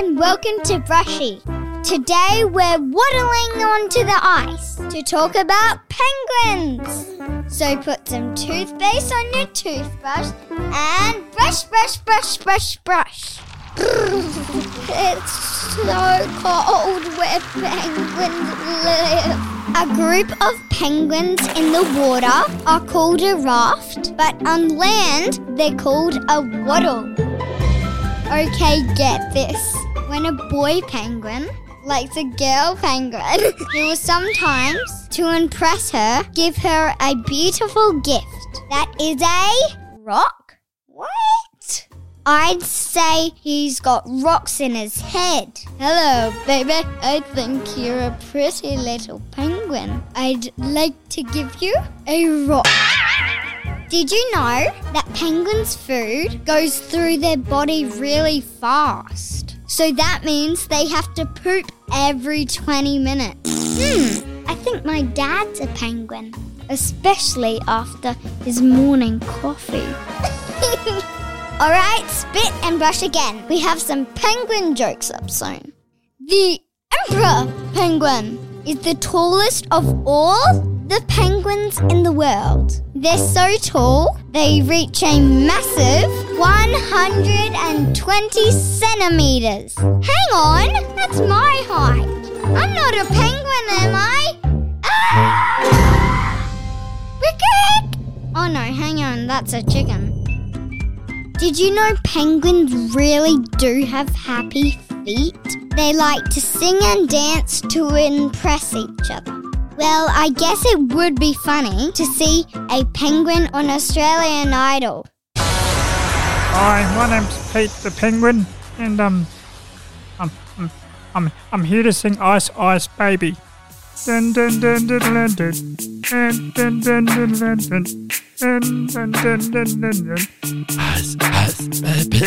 and welcome to Brushy. Today we're waddling onto the ice to talk about penguins. So put some toothpaste on your toothbrush and brush, brush, brush, brush, brush. it's so cold where penguins live. A group of penguins in the water are called a raft, but on land they're called a waddle. Okay, get this. When a boy penguin likes a girl penguin, he will sometimes, to impress her, give her a beautiful gift. That is a rock? What? I'd say he's got rocks in his head. Hello, baby. I think you're a pretty little penguin. I'd like to give you a rock. Did you know that penguins' food goes through their body really fast? So that means they have to poop every 20 minutes. Hmm, I think my dad's a penguin, especially after his morning coffee. All right, spit and brush again. We have some penguin jokes up soon. The emperor penguin is the tallest of all the penguins in the world. They're so tall, they reach a massive 120 centimeters. Hang on, that's my height. I'm not a penguin, am I? Ah! Oh no, hang on, that's a chicken. Did you know penguins really do have happy feet? They like to sing and dance to impress each other. Well, I guess it would be funny to see a penguin on Australian Idol. Hi, my name's Pete the Penguin, and um, I'm I'm I'm, I'm here to sing Ice Ice Baby. Dun dun dun dun dun dun dun dun dun dun dun dun dun dun dun dun dun dun. Ice, ice, baby.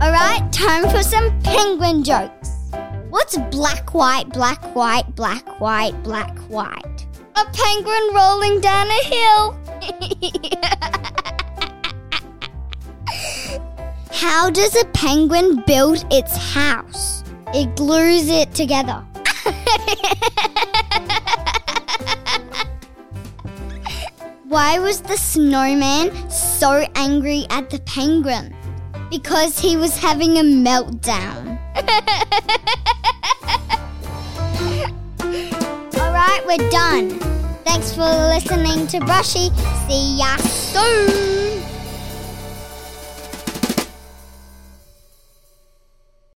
All right, time for some penguin jokes. What's black, white, black, white, black, white, black, white? A penguin rolling down a hill. How does a penguin build its house? It glues it together. Why was the snowman so angry at the penguin? Because he was having a meltdown. All right, we're done. Thanks for listening to Brushy. See ya soon.